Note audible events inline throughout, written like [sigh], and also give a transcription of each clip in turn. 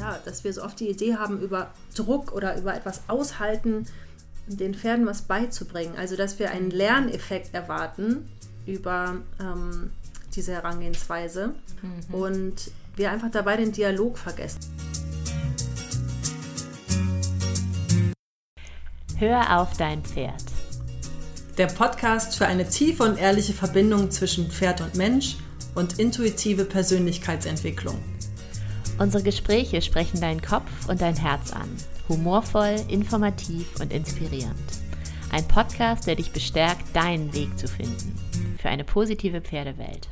ja, dass wir so oft die Idee haben, über Druck oder über etwas aushalten, den Pferden was beizubringen. Also dass wir einen Lerneffekt erwarten über ähm, diese Herangehensweise mhm. und wir einfach dabei den Dialog vergessen. Hör auf dein Pferd. Der Podcast für eine tiefe und ehrliche Verbindung zwischen Pferd und Mensch und intuitive Persönlichkeitsentwicklung. Unsere Gespräche sprechen deinen Kopf und dein Herz an. Humorvoll, informativ und inspirierend. Ein Podcast, der dich bestärkt, deinen Weg zu finden. Für eine positive Pferdewelt.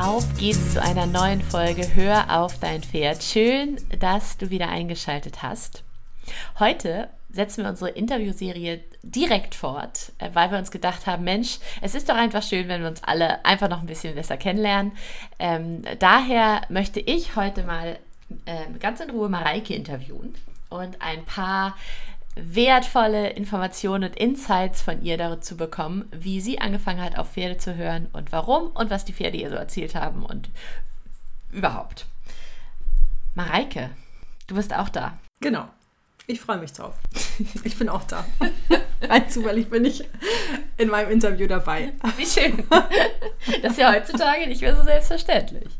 Auf geht's zu einer neuen Folge Hör auf dein Pferd. Schön, dass du wieder eingeschaltet hast. Heute setzen wir unsere Interviewserie direkt fort, äh, weil wir uns gedacht haben, Mensch, es ist doch einfach schön, wenn wir uns alle einfach noch ein bisschen besser kennenlernen. Ähm, daher möchte ich heute mal äh, ganz in Ruhe Mareike interviewen und ein paar wertvolle Informationen und Insights von ihr dazu bekommen, wie sie angefangen hat, auf Pferde zu hören und warum und was die Pferde ihr so erzählt haben und überhaupt. Mareike, du bist auch da. Genau. Ich freue mich drauf. Ich bin auch da. [laughs] Rein zufällig bin ich in meinem Interview dabei. Wie schön. Das ist ja heutzutage nicht mehr so selbstverständlich.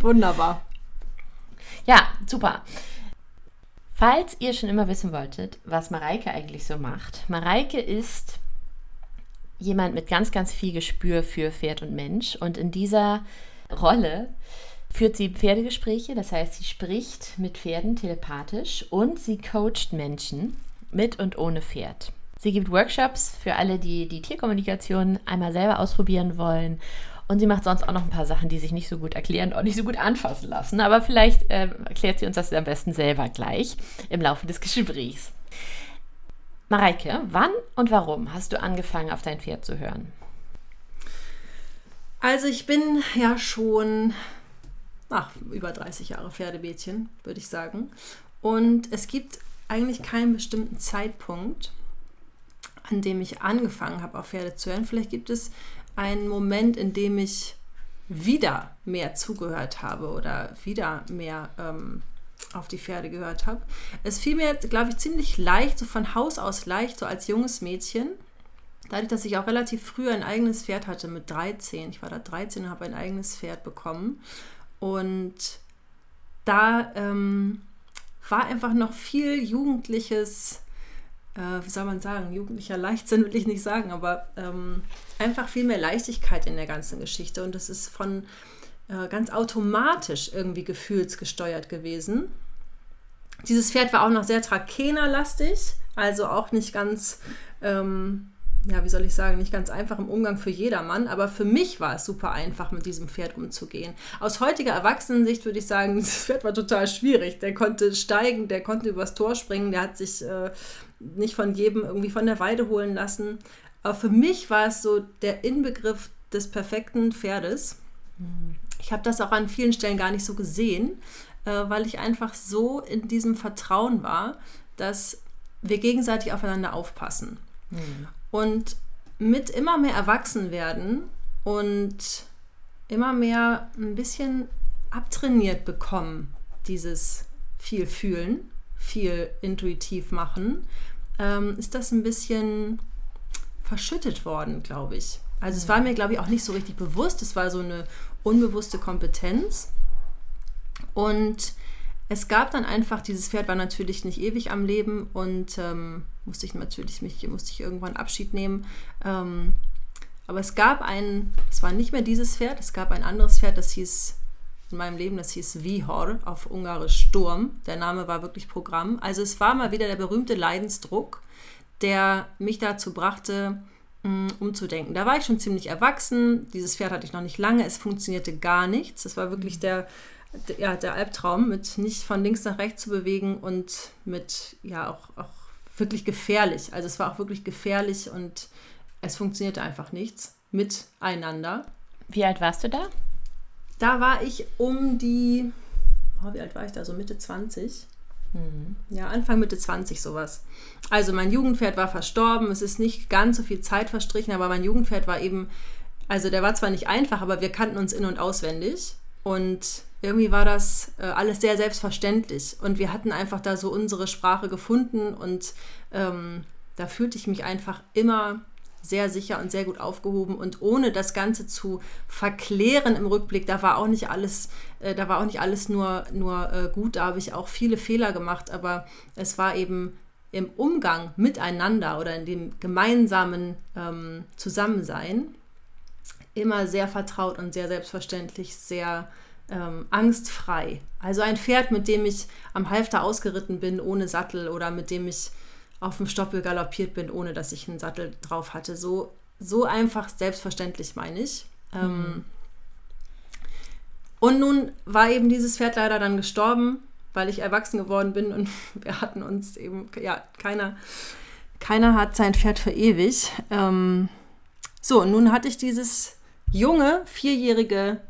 Wunderbar. Ja, super. Falls ihr schon immer wissen wolltet, was Mareike eigentlich so macht, Mareike ist jemand mit ganz, ganz viel Gespür für Pferd und Mensch und in dieser Rolle führt sie Pferdegespräche, das heißt, sie spricht mit Pferden telepathisch und sie coacht Menschen mit und ohne Pferd. Sie gibt Workshops für alle, die die Tierkommunikation einmal selber ausprobieren wollen. Und sie macht sonst auch noch ein paar Sachen, die sich nicht so gut erklären und nicht so gut anfassen lassen. Aber vielleicht äh, erklärt sie uns das am besten selber gleich im Laufe des Gesprächs. Mareike, wann und warum hast du angefangen, auf dein Pferd zu hören? Also ich bin ja schon ach, über 30 Jahre Pferdemädchen, würde ich sagen. Und es gibt eigentlich keinen bestimmten Zeitpunkt, an dem ich angefangen habe, auf Pferde zu hören. Vielleicht gibt es einen Moment, in dem ich wieder mehr zugehört habe oder wieder mehr ähm, auf die Pferde gehört habe. Es fiel mir, glaube ich, ziemlich leicht, so von Haus aus leicht, so als junges Mädchen. Dadurch, dass ich auch relativ früh ein eigenes Pferd hatte mit 13. Ich war da 13 und habe ein eigenes Pferd bekommen. Und da ähm, war einfach noch viel jugendliches, äh, wie soll man sagen, jugendlicher Leichtsinn will ich nicht sagen, aber ähm, einfach viel mehr Leichtigkeit in der ganzen Geschichte. Und es ist von äh, ganz automatisch irgendwie gefühlsgesteuert gewesen. Dieses Pferd war auch noch sehr Trakehner-lastig, also auch nicht ganz ähm, ja, wie soll ich sagen, nicht ganz einfach im Umgang für jedermann, aber für mich war es super einfach, mit diesem Pferd umzugehen. Aus heutiger Erwachsenensicht würde ich sagen, [laughs] das Pferd war total schwierig. Der konnte steigen, der konnte übers Tor springen, der hat sich äh, nicht von jedem irgendwie von der Weide holen lassen. Aber für mich war es so der Inbegriff des perfekten Pferdes. Ich habe das auch an vielen Stellen gar nicht so gesehen, äh, weil ich einfach so in diesem Vertrauen war, dass wir gegenseitig aufeinander aufpassen. Mhm. Und mit immer mehr Erwachsenwerden und immer mehr ein bisschen abtrainiert bekommen, dieses viel fühlen, viel intuitiv machen, ähm, ist das ein bisschen verschüttet worden, glaube ich. Also es war mir, glaube ich, auch nicht so richtig bewusst. Es war so eine unbewusste Kompetenz. Und es gab dann einfach, dieses Pferd war natürlich nicht ewig am Leben und ähm, musste ich natürlich mich, musste ich irgendwann Abschied nehmen. Ähm, aber es gab ein, es war nicht mehr dieses Pferd, es gab ein anderes Pferd, das hieß in meinem Leben, das hieß Vihor, auf Ungarisch Sturm. Der Name war wirklich Programm. Also es war mal wieder der berühmte Leidensdruck, der mich dazu brachte, mm, umzudenken. Da war ich schon ziemlich erwachsen. Dieses Pferd hatte ich noch nicht lange. Es funktionierte gar nichts. Es war wirklich der, der, ja, der Albtraum, mit nicht von links nach rechts zu bewegen und mit ja auch, auch wirklich gefährlich. Also es war auch wirklich gefährlich und es funktionierte einfach nichts miteinander. Wie alt warst du da? Da war ich um die, oh, wie alt war ich da? So Mitte 20. Mhm. Ja, Anfang Mitte 20 sowas. Also mein Jugendpferd war verstorben. Es ist nicht ganz so viel Zeit verstrichen, aber mein Jugendpferd war eben Also der war zwar nicht einfach, aber wir kannten uns in und auswendig. Und irgendwie war das äh, alles sehr selbstverständlich. Und wir hatten einfach da so unsere Sprache gefunden und ähm, da fühlte ich mich einfach immer sehr sicher und sehr gut aufgehoben. Und ohne das Ganze zu verklären im Rückblick, da war auch nicht alles, äh, da war auch nicht alles nur, nur äh, gut, da habe ich auch viele Fehler gemacht, aber es war eben im Umgang miteinander oder in dem gemeinsamen ähm, Zusammensein immer sehr vertraut und sehr selbstverständlich, sehr ähm, angstfrei. Also ein Pferd, mit dem ich am Halfter ausgeritten bin, ohne Sattel oder mit dem ich auf dem Stoppel galoppiert bin, ohne dass ich einen Sattel drauf hatte. So, so einfach selbstverständlich meine ich. Ähm, mhm. Und nun war eben dieses Pferd leider dann gestorben, weil ich erwachsen geworden bin und [laughs] wir hatten uns eben, ja, keiner, keiner hat sein Pferd für ewig. Ähm, so, nun hatte ich dieses junge, vierjährige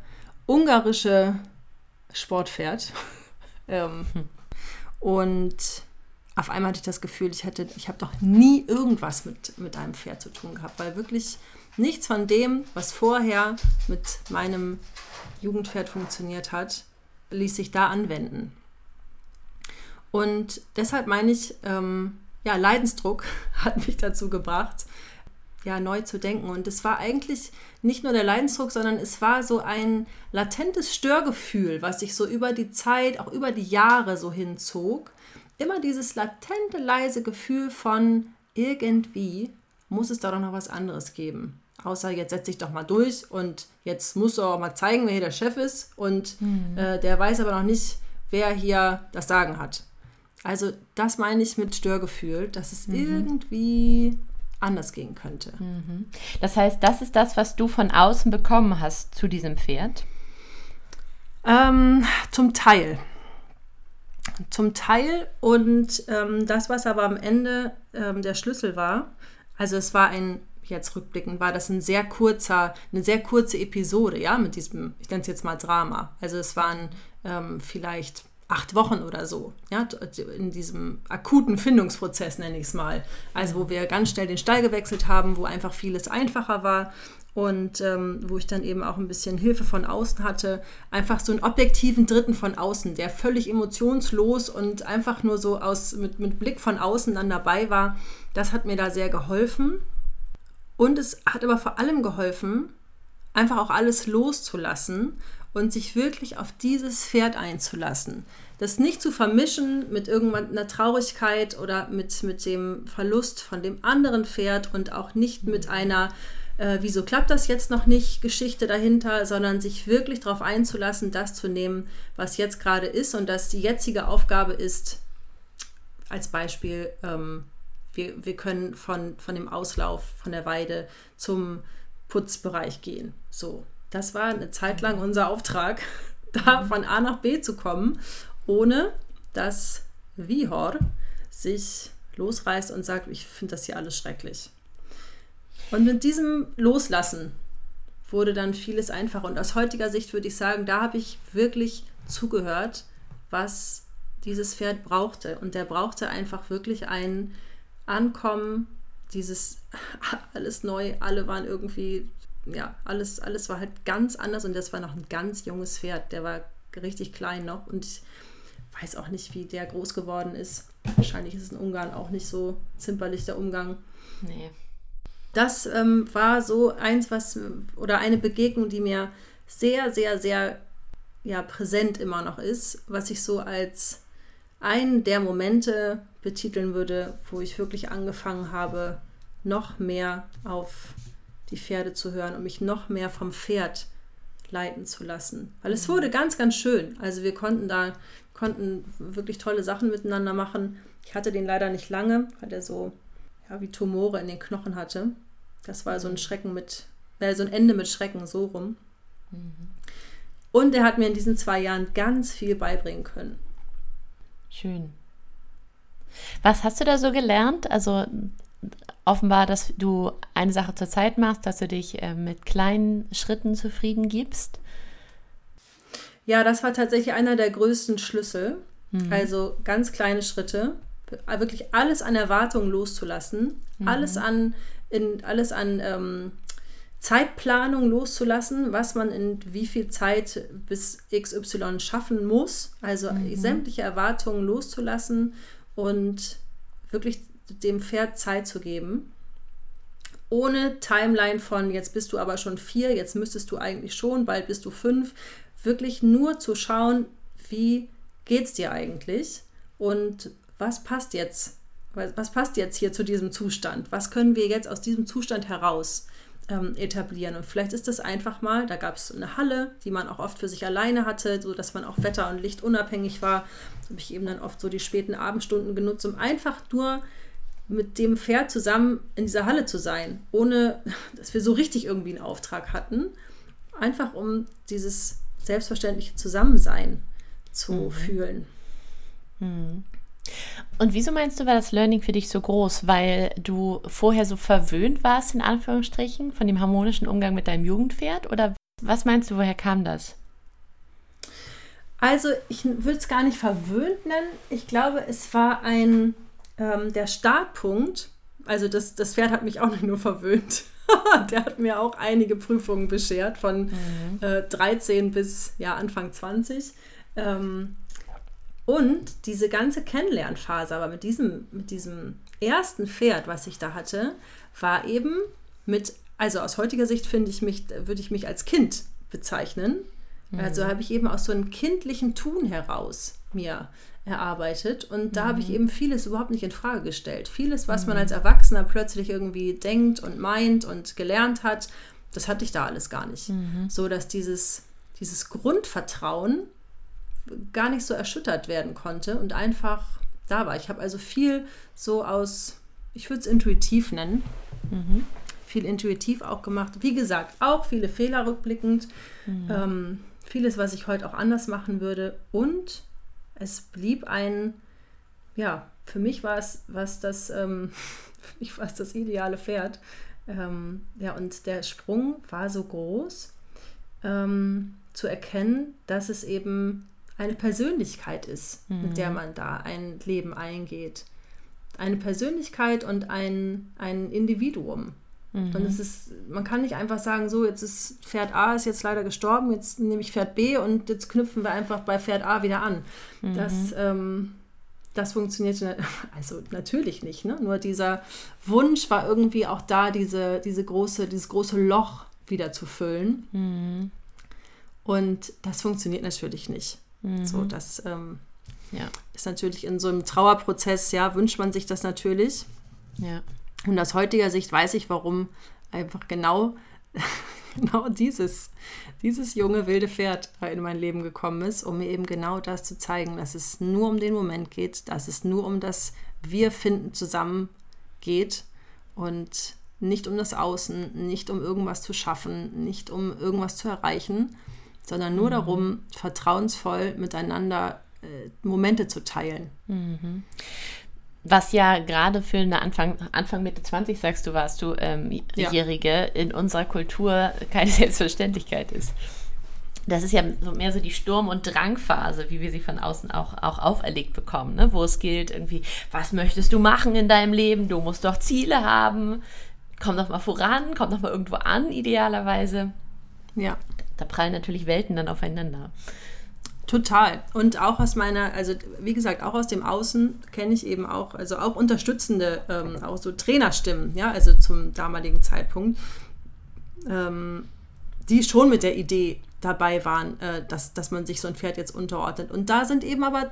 ungarische Sportpferd. [laughs] ähm, und auf einmal hatte ich das Gefühl, ich hätte, ich habe doch nie irgendwas mit, mit einem Pferd zu tun gehabt, weil wirklich nichts von dem, was vorher mit meinem Jugendpferd funktioniert hat, ließ sich da anwenden. Und deshalb meine ich, ähm, ja, Leidensdruck [laughs] hat mich dazu gebracht, ja, neu zu denken. Und es war eigentlich nicht nur der Leidensdruck, sondern es war so ein latentes Störgefühl, was sich so über die Zeit, auch über die Jahre so hinzog, immer dieses latente, leise Gefühl von irgendwie muss es da doch noch was anderes geben. Außer jetzt setz dich doch mal durch und jetzt musst du auch mal zeigen, wer hier der Chef ist. Und mhm. äh, der weiß aber noch nicht, wer hier das Sagen hat. Also das meine ich mit Störgefühl, dass es mhm. irgendwie anders gehen könnte. Mhm. Das heißt, das ist das, was du von außen bekommen hast zu diesem Pferd? Ähm, zum Teil zum Teil. Und ähm, das, was aber am Ende ähm, der Schlüssel war, also es war ein, jetzt rückblickend, war das ein sehr kurzer, eine sehr kurze Episode, ja, mit diesem, ich nenne es jetzt mal Drama. Also es waren ähm, vielleicht acht Wochen oder so, ja, in diesem akuten Findungsprozess nenne ich es mal. Also wo wir ganz schnell den Stall gewechselt haben, wo einfach vieles einfacher war und ähm, wo ich dann eben auch ein bisschen Hilfe von außen hatte. Einfach so einen objektiven Dritten von außen, der völlig emotionslos und einfach nur so aus, mit, mit Blick von außen dann dabei war. Das hat mir da sehr geholfen. Und es hat aber vor allem geholfen, einfach auch alles loszulassen und sich wirklich auf dieses Pferd einzulassen. Das nicht zu vermischen mit irgendeiner Traurigkeit oder mit, mit dem Verlust von dem anderen Pferd und auch nicht mit einer äh, wieso klappt das jetzt noch nicht, Geschichte dahinter, sondern sich wirklich darauf einzulassen, das zu nehmen, was jetzt gerade ist und dass die jetzige Aufgabe ist, als Beispiel, ähm, wir, wir können von, von dem Auslauf von der Weide zum Putzbereich gehen. So, das war eine Zeit lang unser Auftrag, [laughs] da von A nach B zu kommen, ohne dass Vihor sich losreißt und sagt, ich finde das hier alles schrecklich. Und mit diesem Loslassen wurde dann vieles einfacher. Und aus heutiger Sicht würde ich sagen, da habe ich wirklich zugehört, was dieses Pferd brauchte. Und der brauchte einfach wirklich ein Ankommen, dieses [laughs] alles neu, alle waren irgendwie, ja, alles, alles war halt ganz anders. Und das war noch ein ganz junges Pferd, der war richtig klein noch. Und ich weiß auch nicht, wie der groß geworden ist. Wahrscheinlich ist es in Ungarn auch nicht so zimperlich der Umgang. Nee das ähm, war so eins, was oder eine Begegnung, die mir sehr, sehr, sehr ja, präsent immer noch ist, was ich so als einen der Momente betiteln würde, wo ich wirklich angefangen habe, noch mehr auf die Pferde zu hören und mich noch mehr vom Pferd leiten zu lassen. Weil es wurde ganz, ganz schön. Also wir konnten da, konnten wirklich tolle Sachen miteinander machen. Ich hatte den leider nicht lange, weil er so ja, wie Tumore in den Knochen hatte. Das war so ein Schrecken mit, äh, so ein Ende mit Schrecken, so rum. Mhm. Und er hat mir in diesen zwei Jahren ganz viel beibringen können. Schön. Was hast du da so gelernt? Also offenbar, dass du eine Sache zur Zeit machst, dass du dich äh, mit kleinen Schritten zufrieden gibst. Ja, das war tatsächlich einer der größten Schlüssel. Mhm. Also ganz kleine Schritte, wirklich alles an Erwartungen loszulassen, mhm. alles an in alles an ähm, Zeitplanung loszulassen, was man in wie viel Zeit bis XY schaffen muss. Also mhm. sämtliche Erwartungen loszulassen und wirklich dem Pferd Zeit zu geben. Ohne Timeline von jetzt bist du aber schon vier, jetzt müsstest du eigentlich schon, bald bist du fünf. Wirklich nur zu schauen, wie geht es dir eigentlich und was passt jetzt? Was passt jetzt hier zu diesem Zustand? Was können wir jetzt aus diesem Zustand heraus ähm, etablieren. Und vielleicht ist das einfach mal, da gab es eine Halle, die man auch oft für sich alleine hatte, sodass man auch Wetter und Licht unabhängig war. Habe ich eben dann oft so die späten Abendstunden genutzt, um einfach nur mit dem Pferd zusammen in dieser Halle zu sein, ohne [laughs] dass wir so richtig irgendwie einen Auftrag hatten. Einfach um dieses selbstverständliche Zusammensein zu mhm. fühlen. Mhm. Und wieso meinst du, war das Learning für dich so groß? Weil du vorher so verwöhnt warst, in Anführungsstrichen, von dem harmonischen Umgang mit deinem Jugendpferd? Oder was meinst du, woher kam das? Also, ich würde es gar nicht verwöhnt nennen. Ich glaube, es war ein, ähm, der Startpunkt. Also, das, das Pferd hat mich auch nicht nur verwöhnt. [laughs] der hat mir auch einige Prüfungen beschert, von mhm. äh, 13 bis ja, Anfang 20. Ähm, und diese ganze Kennenlernphase, aber mit diesem, mit diesem ersten Pferd, was ich da hatte, war eben mit, also aus heutiger Sicht finde ich mich, würde ich mich als Kind bezeichnen. Mhm. Also habe ich eben aus so einem kindlichen Tun heraus mir erarbeitet. Und da mhm. habe ich mhm. eben vieles überhaupt nicht in Frage gestellt. Vieles, was mhm. man als Erwachsener plötzlich irgendwie denkt und meint und gelernt hat, das hatte ich da alles gar nicht. Mhm. So dass dieses, dieses Grundvertrauen gar nicht so erschüttert werden konnte und einfach da war. Ich habe also viel so aus, ich würde es intuitiv nennen, mhm. viel intuitiv auch gemacht. Wie gesagt, auch viele Fehler rückblickend, mhm. ähm, vieles, was ich heute auch anders machen würde. Und es blieb ein, ja, für mich war es was das, ähm, [laughs] für mich war es das ideale Pferd. Ähm, ja, und der Sprung war so groß, ähm, zu erkennen, dass es eben eine Persönlichkeit ist, mhm. mit der mhm. man da ein Leben eingeht. Eine Persönlichkeit und ein, ein Individuum. Mhm. Und es ist, man kann nicht einfach sagen, so, jetzt ist Pferd A ist jetzt leider gestorben, jetzt nehme ich Pferd B und jetzt knüpfen wir einfach bei Pferd A wieder an. Mhm. Das, ähm, das funktioniert [laughs] also natürlich nicht. Ne? Nur dieser Wunsch war irgendwie auch da, diese, diese große, dieses große Loch wieder zu füllen. Mhm. Und das funktioniert natürlich nicht. Mhm. So, das ähm, ja. ist natürlich in so einem Trauerprozess, ja, wünscht man sich das natürlich. Ja. Und aus heutiger Sicht weiß ich, warum einfach genau, [laughs] genau dieses, dieses junge wilde Pferd in mein Leben gekommen ist, um mir eben genau das zu zeigen, dass es nur um den Moment geht, dass es nur um das Wir finden zusammen geht und nicht um das Außen, nicht um irgendwas zu schaffen, nicht um irgendwas zu erreichen, sondern nur mhm. darum, vertrauensvoll miteinander äh, Momente zu teilen. Mhm. Was ja gerade für eine Anfang, Anfang Mitte 20, sagst du, warst du ähm, Jährige, ja. in unserer Kultur keine Selbstverständlichkeit ist. Das ist ja so mehr so die Sturm- und Drangphase, wie wir sie von außen auch, auch auferlegt bekommen, ne? wo es gilt, irgendwie, was möchtest du machen in deinem Leben? Du musst doch Ziele haben. Komm doch mal voran, komm doch mal irgendwo an, idealerweise. Ja da prallen natürlich Welten dann aufeinander. Total. Und auch aus meiner, also wie gesagt, auch aus dem Außen kenne ich eben auch, also auch unterstützende, ähm, auch so Trainerstimmen, ja, also zum damaligen Zeitpunkt, ähm, die schon mit der Idee dabei waren, äh, dass, dass man sich so ein Pferd jetzt unterordnet. Und da sind eben aber,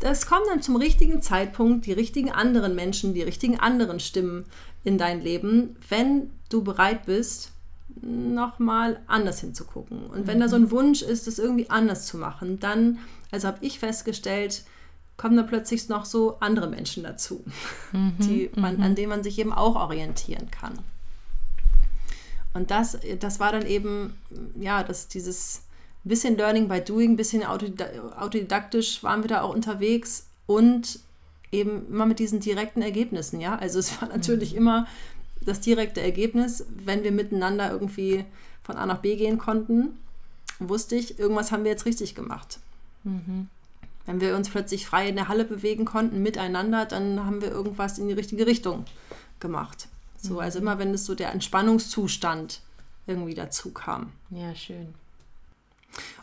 das kommt dann zum richtigen Zeitpunkt, die richtigen anderen Menschen, die richtigen anderen Stimmen in dein Leben, wenn du bereit bist, nochmal anders hinzugucken. Und wenn da so ein Wunsch ist, das irgendwie anders zu machen, dann, also habe ich festgestellt, kommen da plötzlich noch so andere Menschen dazu, mhm, die man, mhm. an denen man sich eben auch orientieren kann. Und das, das war dann eben, ja, dass dieses bisschen Learning by Doing, bisschen autodidaktisch waren wir da auch unterwegs und eben immer mit diesen direkten Ergebnissen, ja. Also es war natürlich mhm. immer das direkte Ergebnis, wenn wir miteinander irgendwie von A nach B gehen konnten, wusste ich, irgendwas haben wir jetzt richtig gemacht. Mhm. Wenn wir uns plötzlich frei in der Halle bewegen konnten, miteinander, dann haben wir irgendwas in die richtige Richtung gemacht. So, mhm. also immer wenn es so der Entspannungszustand irgendwie dazu kam. Ja, schön.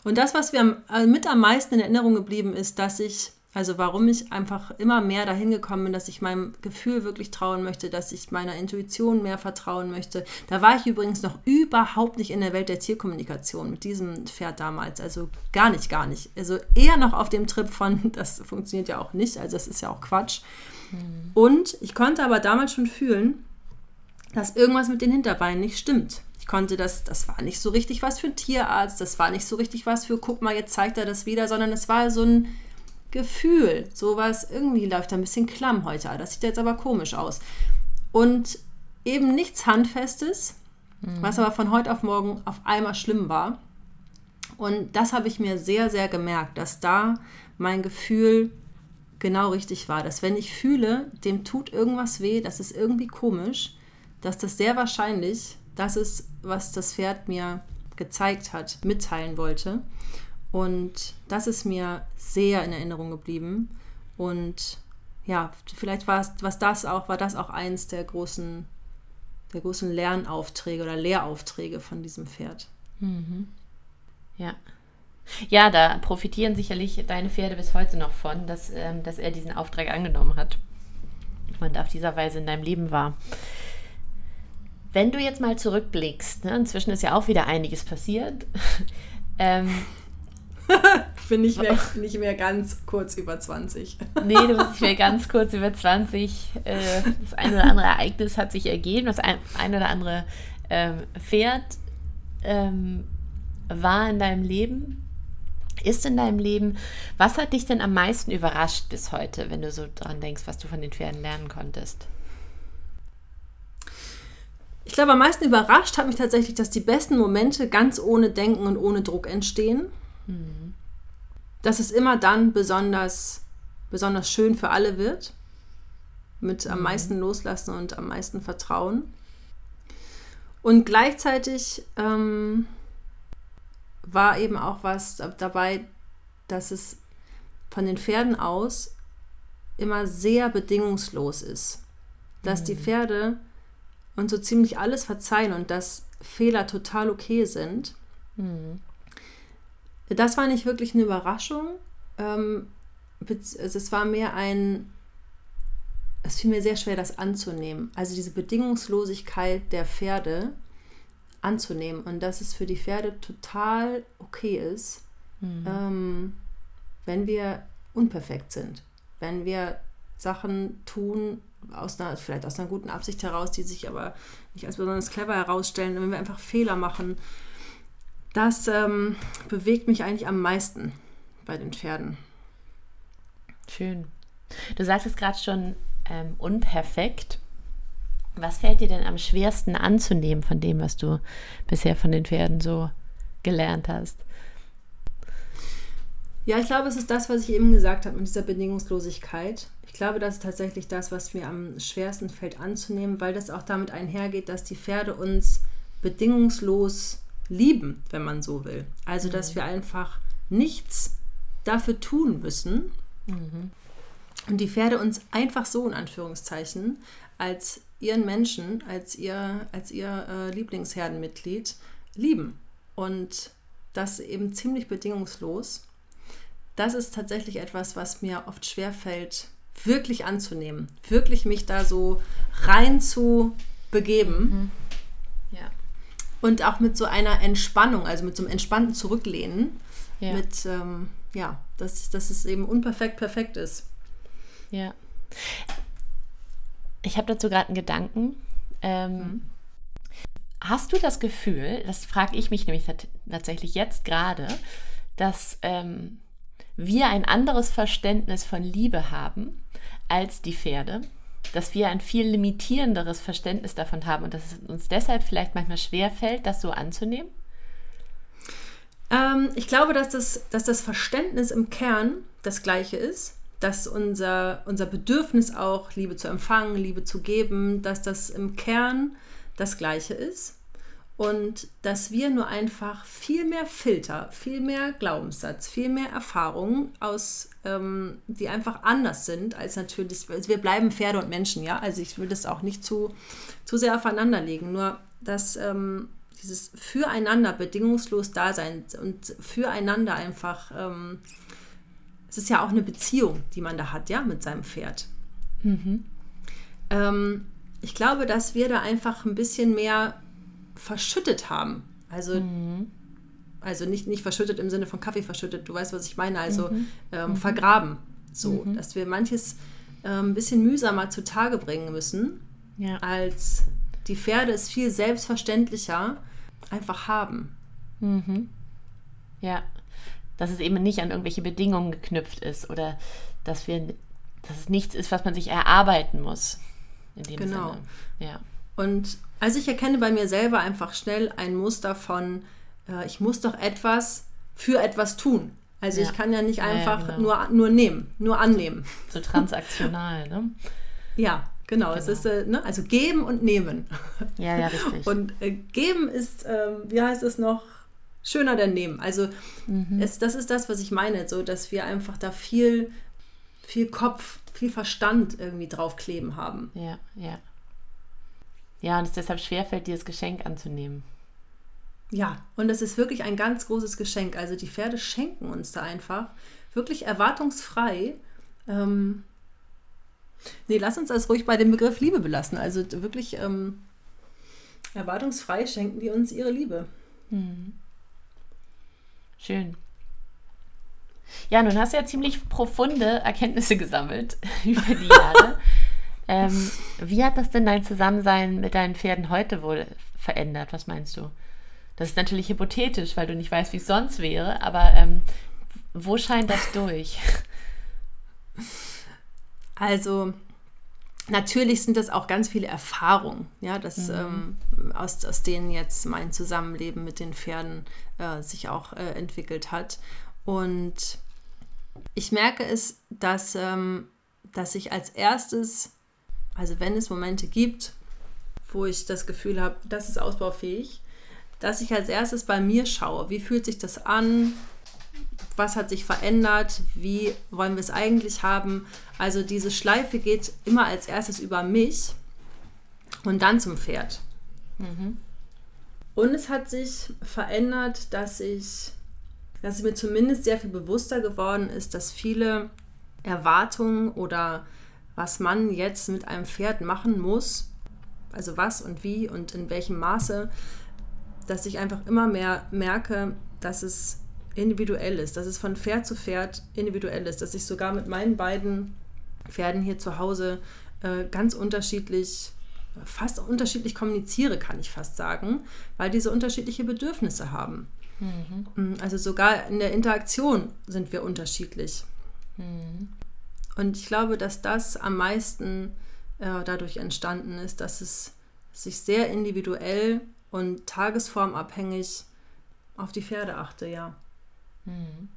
Und das, was mir äh, mit am meisten in Erinnerung geblieben ist, dass ich, also warum ich einfach immer mehr dahin gekommen bin, dass ich meinem Gefühl wirklich trauen möchte, dass ich meiner Intuition mehr vertrauen möchte. Da war ich übrigens noch überhaupt nicht in der Welt der Tierkommunikation mit diesem Pferd damals. Also gar nicht, gar nicht. Also eher noch auf dem Trip von, [laughs] das funktioniert ja auch nicht, also das ist ja auch Quatsch. Mhm. Und ich konnte aber damals schon fühlen, dass irgendwas mit den Hinterbeinen nicht stimmt. Ich konnte das, das war nicht so richtig was für ein Tierarzt, das war nicht so richtig was für, guck mal, jetzt zeigt er das wieder, sondern es war so ein Gefühl, sowas, irgendwie läuft da ein bisschen klamm heute, das sieht jetzt aber komisch aus. Und eben nichts Handfestes, mhm. was aber von heute auf morgen auf einmal schlimm war. Und das habe ich mir sehr, sehr gemerkt, dass da mein Gefühl genau richtig war. Dass wenn ich fühle, dem tut irgendwas weh, das ist irgendwie komisch, dass das sehr wahrscheinlich das ist, was das Pferd mir gezeigt hat, mitteilen wollte. Und das ist mir sehr in Erinnerung geblieben. Und ja, vielleicht war es, was das auch, war das auch eins der großen, der großen Lernaufträge oder Lehraufträge von diesem Pferd. Mhm. Ja. Ja, da profitieren sicherlich deine Pferde bis heute noch von, dass, ähm, dass er diesen Auftrag angenommen hat und auf dieser Weise in deinem Leben war. Wenn du jetzt mal zurückblickst, ne, inzwischen ist ja auch wieder einiges passiert. [laughs] ähm, [laughs] ich bin nicht mehr, [laughs] nicht mehr ganz kurz über 20. nee, du bist nicht mehr ganz kurz über 20. Äh, das eine oder andere Ereignis hat sich ergeben, das ein, ein oder andere ähm, Pferd ähm, war in deinem Leben, ist in deinem Leben. Was hat dich denn am meisten überrascht bis heute, wenn du so dran denkst, was du von den Pferden lernen konntest? Ich glaube, am meisten überrascht hat mich tatsächlich, dass die besten Momente ganz ohne Denken und ohne Druck entstehen. Dass es immer dann besonders, besonders schön für alle wird. Mit am mhm. meisten Loslassen und am meisten Vertrauen. Und gleichzeitig ähm, war eben auch was dabei, dass es von den Pferden aus immer sehr bedingungslos ist. Dass mhm. die Pferde und so ziemlich alles verzeihen und dass Fehler total okay sind. Mhm. Das war nicht wirklich eine Überraschung. Ähm, also es war mehr ein, es fiel mir sehr schwer, das anzunehmen. Also diese Bedingungslosigkeit der Pferde anzunehmen und dass es für die Pferde total okay ist, mhm. ähm, wenn wir unperfekt sind, wenn wir Sachen tun, aus einer, vielleicht aus einer guten Absicht heraus, die sich aber nicht als besonders clever herausstellen, wenn wir einfach Fehler machen, das ähm, bewegt mich eigentlich am meisten bei den Pferden. Schön. Du sagst es gerade schon ähm, unperfekt. Was fällt dir denn am schwersten anzunehmen von dem, was du bisher von den Pferden so gelernt hast? Ja, ich glaube, es ist das, was ich eben gesagt habe mit dieser Bedingungslosigkeit. Ich glaube, das ist tatsächlich das, was mir am schwersten fällt anzunehmen, weil das auch damit einhergeht, dass die Pferde uns bedingungslos lieben, wenn man so will. Also, dass mhm. wir einfach nichts dafür tun müssen. Mhm. Und die Pferde uns einfach so in Anführungszeichen als ihren Menschen, als ihr, als ihr äh, Lieblingsherdenmitglied lieben. Und das eben ziemlich bedingungslos das ist tatsächlich etwas, was mir oft schwerfällt, wirklich anzunehmen, wirklich mich da so rein zu begeben. Mhm. Und auch mit so einer Entspannung, also mit so einem entspannten Zurücklehnen, ja. mit, ähm, ja, dass, dass es eben unperfekt perfekt ist. Ja. Ich habe dazu gerade einen Gedanken. Ähm, mhm. Hast du das Gefühl, das frage ich mich nämlich tatsächlich jetzt gerade, dass ähm, wir ein anderes Verständnis von Liebe haben als die Pferde, dass wir ein viel limitierenderes Verständnis davon haben und dass es uns deshalb vielleicht manchmal schwer fällt, das so anzunehmen? Ähm, ich glaube, dass das, dass das Verständnis im Kern das gleiche ist, dass unser, unser Bedürfnis auch, Liebe zu empfangen, Liebe zu geben, dass das im Kern das gleiche ist und dass wir nur einfach viel mehr Filter, viel mehr Glaubenssatz, viel mehr Erfahrungen aus, ähm, die einfach anders sind als natürlich, also wir bleiben Pferde und Menschen, ja, also ich will das auch nicht zu, zu sehr aufeinander legen, nur dass, ähm, dieses Füreinander bedingungslos da sein und füreinander einfach, ähm, es ist ja auch eine Beziehung, die man da hat, ja, mit seinem Pferd. Mhm. Ähm, ich glaube, dass wir da einfach ein bisschen mehr verschüttet haben. Also, mhm. also nicht, nicht verschüttet im Sinne von Kaffee verschüttet, du weißt, was ich meine, also mhm. Ähm, mhm. vergraben. So, mhm. dass wir manches äh, ein bisschen mühsamer zutage bringen müssen, ja. als die Pferde es viel selbstverständlicher einfach haben. Mhm. Ja, dass es eben nicht an irgendwelche Bedingungen geknüpft ist oder dass wir, dass es nichts ist, was man sich erarbeiten muss. In dem genau. Sinne. Ja. Und also ich erkenne bei mir selber einfach schnell ein Muster von, äh, ich muss doch etwas für etwas tun. Also ja. ich kann ja nicht einfach ja, genau. nur, nur nehmen, nur annehmen. So transaktional, ne? [laughs] Ja, genau. genau. Es ist äh, ne? also geben und nehmen. Ja, ja, [laughs] richtig. Und äh, geben ist, ähm, wie heißt es noch? Schöner denn nehmen. Also mhm. es, das ist das, was ich meine, so dass wir einfach da viel, viel Kopf, viel Verstand irgendwie draufkleben haben. Ja, ja. Ja, und es deshalb schwerfällt, dir das Geschenk anzunehmen. Ja, und es ist wirklich ein ganz großes Geschenk. Also die Pferde schenken uns da einfach wirklich erwartungsfrei. Ähm, nee, lass uns das ruhig bei dem Begriff Liebe belassen. Also wirklich ähm, erwartungsfrei schenken die uns ihre Liebe. Hm. Schön. Ja, nun hast du ja ziemlich profunde Erkenntnisse gesammelt [laughs] über die Jahre. Ähm, wie hat das denn dein Zusammensein mit deinen Pferden heute wohl verändert? Was meinst du? Das ist natürlich hypothetisch, weil du nicht weißt, wie es sonst wäre, aber ähm, wo scheint das durch? Also, natürlich sind das auch ganz viele Erfahrungen, ja, das, mhm. ähm, aus, aus denen jetzt mein Zusammenleben mit den Pferden äh, sich auch äh, entwickelt hat. Und ich merke es, dass, ähm, dass ich als erstes, also wenn es Momente gibt, wo ich das Gefühl habe, das ist ausbaufähig, dass ich als erstes bei mir schaue, wie fühlt sich das an, was hat sich verändert, wie wollen wir es eigentlich haben. Also diese Schleife geht immer als erstes über mich und dann zum Pferd. Mhm. Und es hat sich verändert, dass ich, dass es mir zumindest sehr viel bewusster geworden ist, dass viele Erwartungen oder was man jetzt mit einem Pferd machen muss, also was und wie und in welchem Maße, dass ich einfach immer mehr merke, dass es individuell ist, dass es von Pferd zu Pferd individuell ist, dass ich sogar mit meinen beiden Pferden hier zu Hause äh, ganz unterschiedlich, fast unterschiedlich kommuniziere, kann ich fast sagen, weil diese unterschiedliche Bedürfnisse haben. Mhm. Also sogar in der Interaktion sind wir unterschiedlich. Mhm. Und ich glaube, dass das am meisten äh, dadurch entstanden ist, dass es sich sehr individuell und tagesformabhängig auf die Pferde achte, ja. Hm.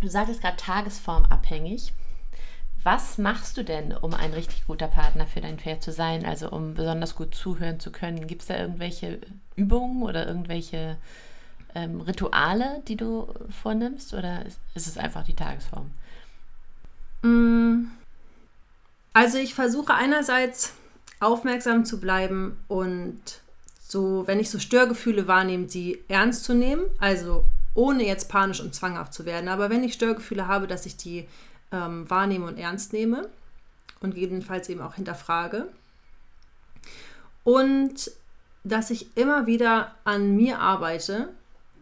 Du sagtest gerade tagesformabhängig. Was machst du denn, um ein richtig guter Partner für dein Pferd zu sein, also um besonders gut zuhören zu können? Gibt es da irgendwelche Übungen oder irgendwelche ähm, Rituale, die du vornimmst oder ist, ist es einfach die Tagesform? Hm. Also ich versuche einerseits aufmerksam zu bleiben und so, wenn ich so Störgefühle wahrnehme, sie ernst zu nehmen, also ohne jetzt panisch und zwanghaft zu werden. Aber wenn ich Störgefühle habe, dass ich die ähm, wahrnehme und ernst nehme und gegebenenfalls eben auch hinterfrage. Und dass ich immer wieder an mir arbeite.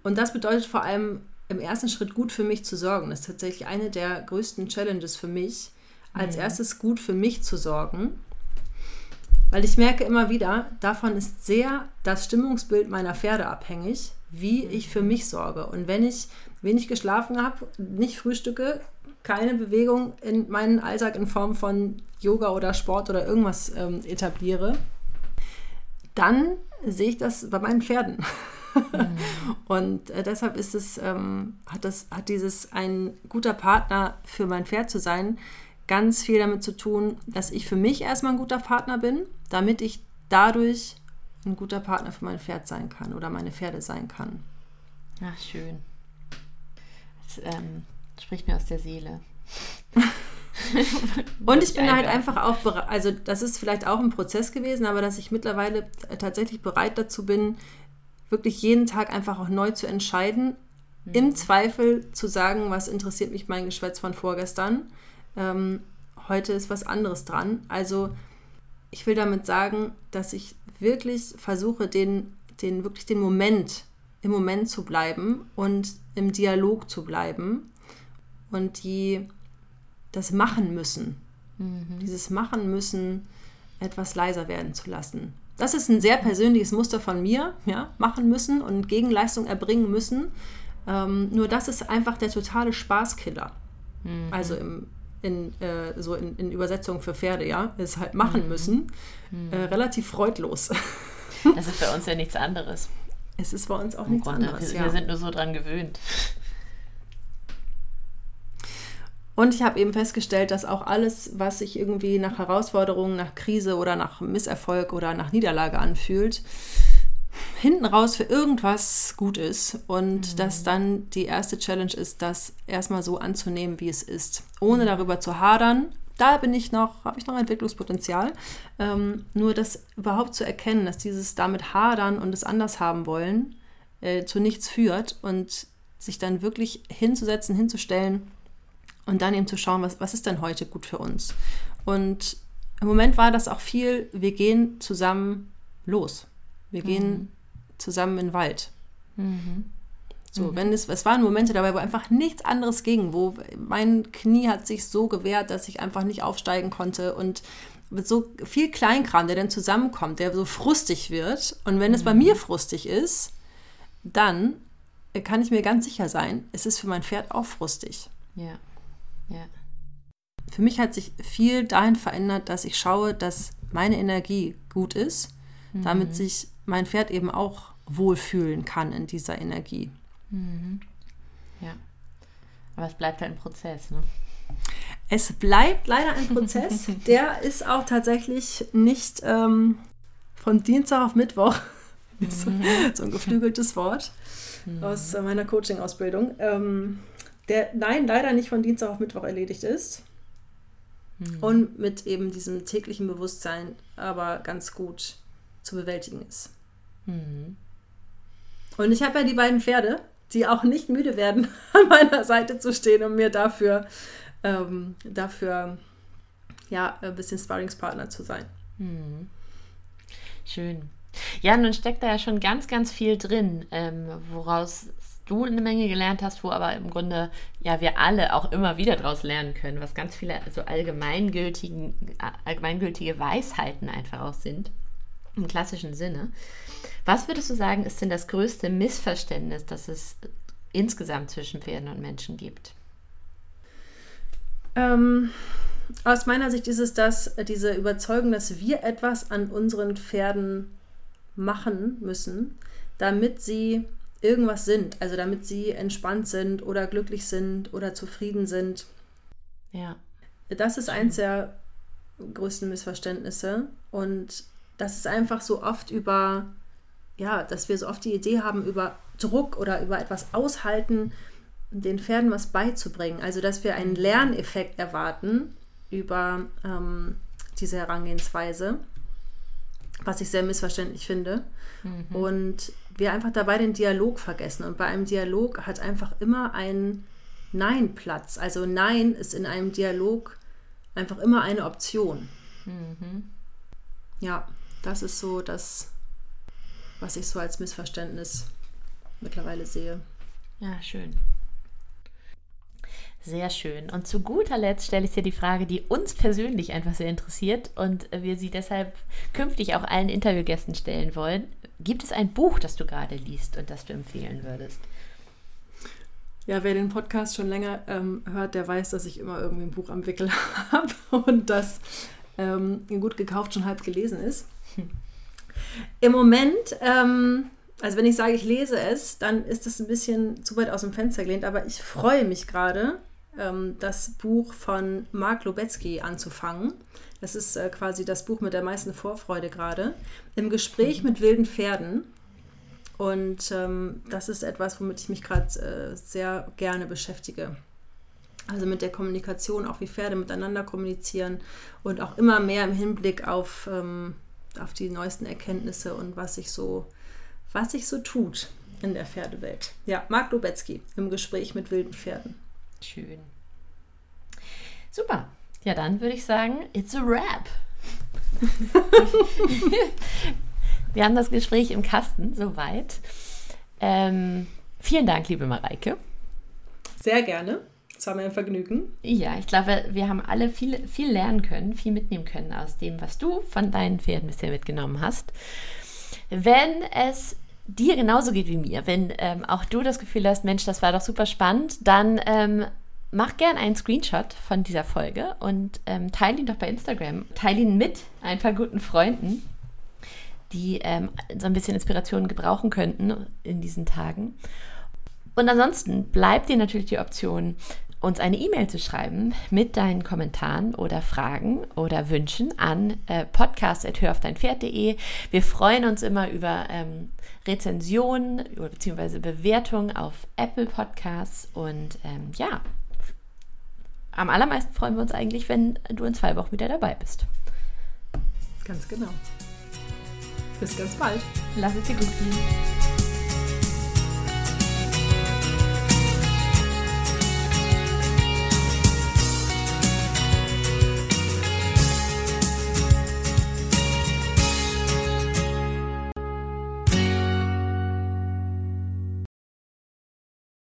Und das bedeutet vor allem im ersten Schritt gut für mich zu sorgen. Das ist tatsächlich eine der größten Challenges für mich, als mhm. erstes gut für mich zu sorgen weil ich merke immer wieder, davon ist sehr das Stimmungsbild meiner Pferde abhängig, wie ich für mich sorge. Und wenn ich wenig geschlafen habe, nicht frühstücke, keine Bewegung in meinen Alltag in Form von Yoga oder Sport oder irgendwas ähm, etabliere, dann sehe ich das bei meinen Pferden. [laughs] Mhm. [laughs] Und äh, deshalb ist es, ähm, hat, das, hat dieses ein guter Partner für mein Pferd zu sein, ganz viel damit zu tun, dass ich für mich erstmal ein guter Partner bin, damit ich dadurch ein guter Partner für mein Pferd sein kann oder meine Pferde sein kann. Ach, schön. Das ähm, spricht mir aus der Seele. [laughs] Und ich bin halt einfach auch bereit, also das ist vielleicht auch ein Prozess gewesen, aber dass ich mittlerweile tatsächlich bereit dazu bin, wirklich jeden Tag einfach auch neu zu entscheiden, mhm. im Zweifel zu sagen, was interessiert mich mein Geschwätz von vorgestern. Ähm, heute ist was anderes dran. Also ich will damit sagen, dass ich wirklich versuche, den, den wirklich den Moment im Moment zu bleiben und im Dialog zu bleiben und die das machen müssen, mhm. dieses machen müssen, etwas leiser werden zu lassen. Das ist ein sehr persönliches Muster von mir, ja, machen müssen und Gegenleistung erbringen müssen. Ähm, nur das ist einfach der totale Spaßkiller. Mhm. Also im, in, äh, so in, in, Übersetzung für Pferde, ja, ist halt machen mhm. müssen. Mhm. Äh, relativ freudlos. Das ist bei uns ja nichts anderes. Es ist bei uns auch Im nichts Grunde, anderes. Wir, ja. wir sind nur so dran gewöhnt. Und ich habe eben festgestellt, dass auch alles, was sich irgendwie nach Herausforderungen, nach Krise oder nach Misserfolg oder nach Niederlage anfühlt, hinten raus für irgendwas gut ist und mhm. dass dann die erste Challenge ist, das erstmal so anzunehmen, wie es ist, ohne mhm. darüber zu hadern. Da bin ich noch, habe ich noch Entwicklungspotenzial. Ähm, nur das überhaupt zu erkennen, dass dieses damit hadern und es anders haben wollen äh, zu nichts führt und sich dann wirklich hinzusetzen, hinzustellen und dann eben zu schauen, was, was ist denn heute gut für uns. Und im Moment war das auch viel, wir gehen zusammen los. Wir mhm. gehen zusammen in den Wald. Mhm. So, mhm. wenn es, es waren Momente dabei, wo einfach nichts anderes ging, wo mein Knie hat sich so gewehrt, dass ich einfach nicht aufsteigen konnte und mit so viel Kleinkram, der dann zusammenkommt, der so frustig wird. Und wenn es bei mhm. mir frustig ist, dann kann ich mir ganz sicher sein, es ist für mein Pferd auch frustig. Ja. Ja. Für mich hat sich viel dahin verändert, dass ich schaue, dass meine Energie gut ist, mhm. damit sich mein Pferd eben auch wohlfühlen kann in dieser Energie. Mhm. Ja. Aber es bleibt halt ein Prozess, ne? Es bleibt leider ein Prozess. [laughs] Der ist auch tatsächlich nicht ähm, von Dienstag auf Mittwoch. [laughs] Mhm. so ein geflügeltes Wort mhm. aus meiner Coaching-Ausbildung. Ähm, der nein, leider nicht von Dienstag auf Mittwoch erledigt ist. Mhm. Und mit eben diesem täglichen Bewusstsein aber ganz gut zu bewältigen ist. Mhm. Und ich habe ja die beiden Pferde, die auch nicht müde werden, [laughs] an meiner Seite zu stehen und mir dafür, ähm, dafür ja, ein bisschen Sparringspartner zu sein. Mhm. Schön. Ja, nun steckt da ja schon ganz, ganz viel drin, ähm, woraus du eine Menge gelernt hast, wo aber im Grunde ja wir alle auch immer wieder daraus lernen können, was ganz viele so allgemeingültigen, allgemeingültige Weisheiten einfach auch sind, im klassischen Sinne. Was würdest du sagen, ist denn das größte Missverständnis, das es insgesamt zwischen Pferden und Menschen gibt? Ähm, aus meiner Sicht ist es das, diese Überzeugung, dass wir etwas an unseren Pferden machen müssen, damit sie irgendwas sind, also damit sie entspannt sind oder glücklich sind oder zufrieden sind. Ja. Das ist eins der größten Missverständnisse und das ist einfach so oft über, ja, dass wir so oft die Idee haben, über Druck oder über etwas aushalten, den Pferden was beizubringen. Also, dass wir einen Lerneffekt erwarten über ähm, diese Herangehensweise, was ich sehr missverständlich finde. Mhm. Und wir einfach dabei den Dialog vergessen. Und bei einem Dialog hat einfach immer ein Nein Platz. Also Nein ist in einem Dialog einfach immer eine Option. Mhm. Ja, das ist so das, was ich so als Missverständnis mittlerweile sehe. Ja, schön. Sehr schön. Und zu guter Letzt stelle ich dir die Frage, die uns persönlich einfach sehr interessiert und wir sie deshalb künftig auch allen Interviewgästen stellen wollen. Gibt es ein Buch, das du gerade liest und das du empfehlen würdest? Ja, wer den Podcast schon länger ähm, hört, der weiß, dass ich immer irgendwie ein Buch am Wickel [laughs] habe und das ähm, gut gekauft schon halb gelesen ist. Im Moment, ähm, also wenn ich sage, ich lese es, dann ist das ein bisschen zu weit aus dem Fenster gelehnt, aber ich freue mich gerade, ähm, das Buch von Mark Lobetzky anzufangen. Das ist äh, quasi das Buch mit der meisten Vorfreude gerade. Im Gespräch mit wilden Pferden. Und ähm, das ist etwas, womit ich mich gerade äh, sehr gerne beschäftige. Also mit der Kommunikation, auch wie Pferde miteinander kommunizieren und auch immer mehr im Hinblick auf, ähm, auf die neuesten Erkenntnisse und was sich so, was sich so tut in der Pferdewelt. Ja, Marc Lubetzky im Gespräch mit wilden Pferden. Schön. Super. Ja, dann würde ich sagen, it's a wrap. [laughs] Wir haben das Gespräch im Kasten, soweit. Ähm, vielen Dank, liebe Mareike. Sehr gerne. Es war mir ein Vergnügen. Ja, ich glaube, wir haben alle viel, viel lernen können, viel mitnehmen können aus dem, was du von deinen Pferden bisher mitgenommen hast. Wenn es dir genauso geht wie mir, wenn ähm, auch du das Gefühl hast, Mensch, das war doch super spannend, dann ähm, mach gern einen Screenshot von dieser Folge und ähm, teile ihn doch bei Instagram. Teile ihn mit ein paar guten Freunden, die ähm, so ein bisschen Inspiration gebrauchen könnten in diesen Tagen. Und ansonsten bleibt dir natürlich die Option, uns eine E-Mail zu schreiben mit deinen Kommentaren oder Fragen oder Wünschen an äh, podcast.höraufdeinpferd.de. Wir freuen uns immer über ähm, Rezensionen bzw. Bewertungen auf Apple Podcasts und ähm, ja, am allermeisten freuen wir uns eigentlich, wenn du in zwei Wochen wieder dabei bist. Ganz genau. Bis ganz bald. Lass es dir gut gehen.